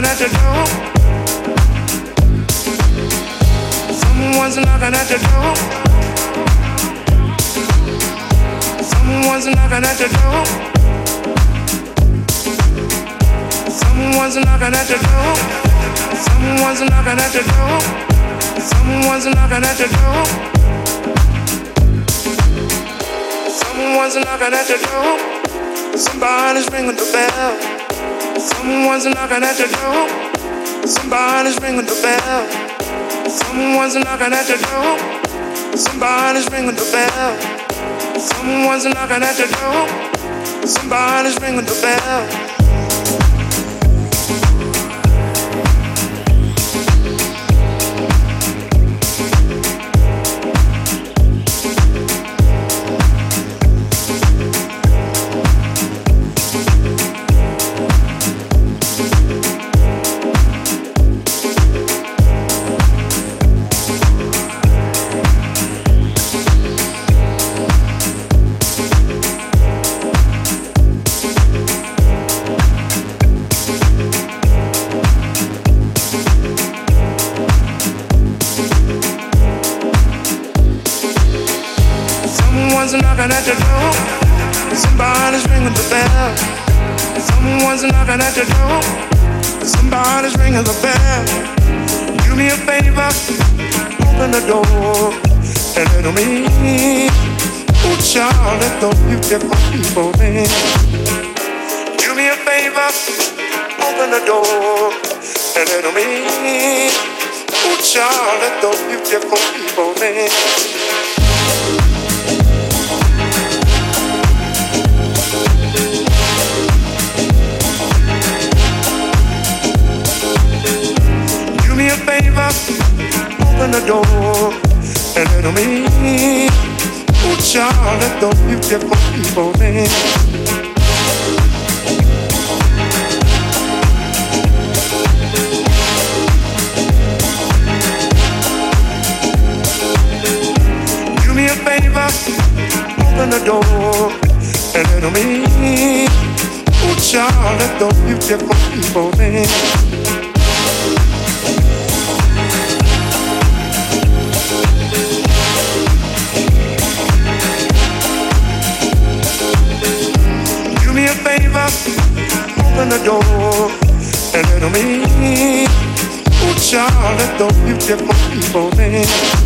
knocking at your door. Someone's knocking at your door. Someone's knocking at your door. Someone's knocking at your door. Someone's knocking at your door. Someone's knocking at your door. Someone's knocking at your door. Somebody's ringing the bell. Someone's knocking at your door. Somebody's ringing the bell. Someone's knocking at your door. Somebody's ringing the bell. Someone's knocking at your door. Somebody's ringing the bell. so beautiful people in. Do me a favor, open the door and let me in. Oh, child, let those beautiful people in. open the door and let me in. Oh, Charlotte, don't you. Do me a favor, open the door and let me. Oh, Charlotte, don't you in. open the door and oh, me. don't you get beautiful people in.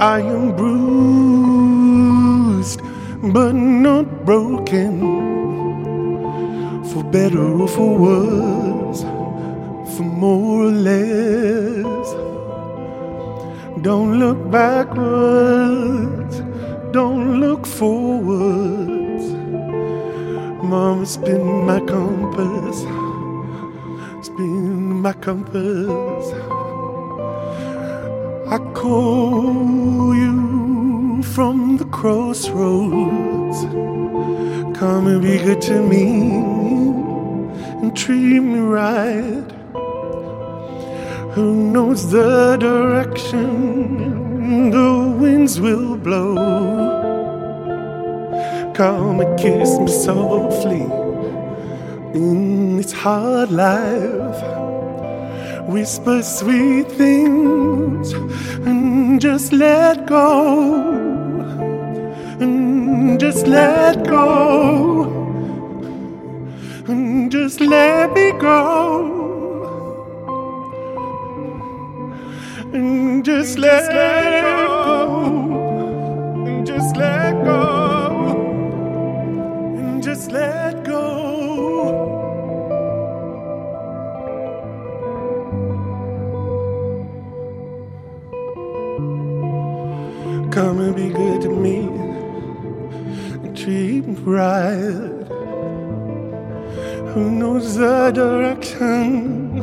I am bruised, but not broken. For better or for worse, for more or less. Don't look backwards, don't look forwards. On, spin my compass. Spin my compass. Call you from the crossroads. Come and be good to me and treat me right. Who knows the direction the winds will blow? Come and kiss me softly in this hard life. Whisper sweet things and just let go. And just let go. And just let me go. And just let go. And just let go. And just let Be good to me and treat me right. Who knows the direction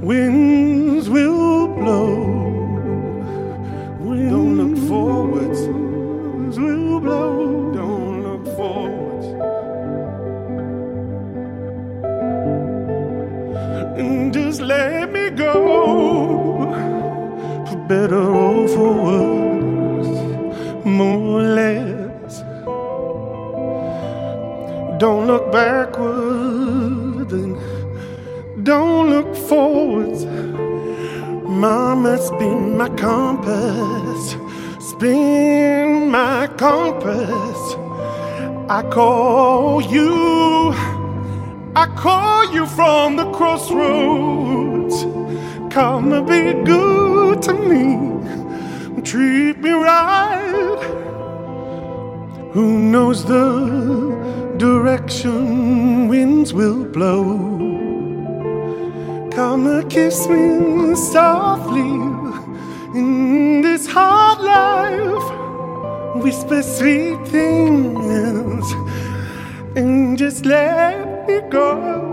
winds will blow? Winds Don't look forwards. Winds will blow. Don't look forwards. And just let me go for better or for worse, more or less. Don't look backward and don't look forwards. Mama, spin my compass, spin my compass. I call you. I call you from the crossroads. Come and be good to me. Treat me right. Who knows the direction winds will blow? Come kiss me softly in this hard life. Whisper sweet things and just let me go.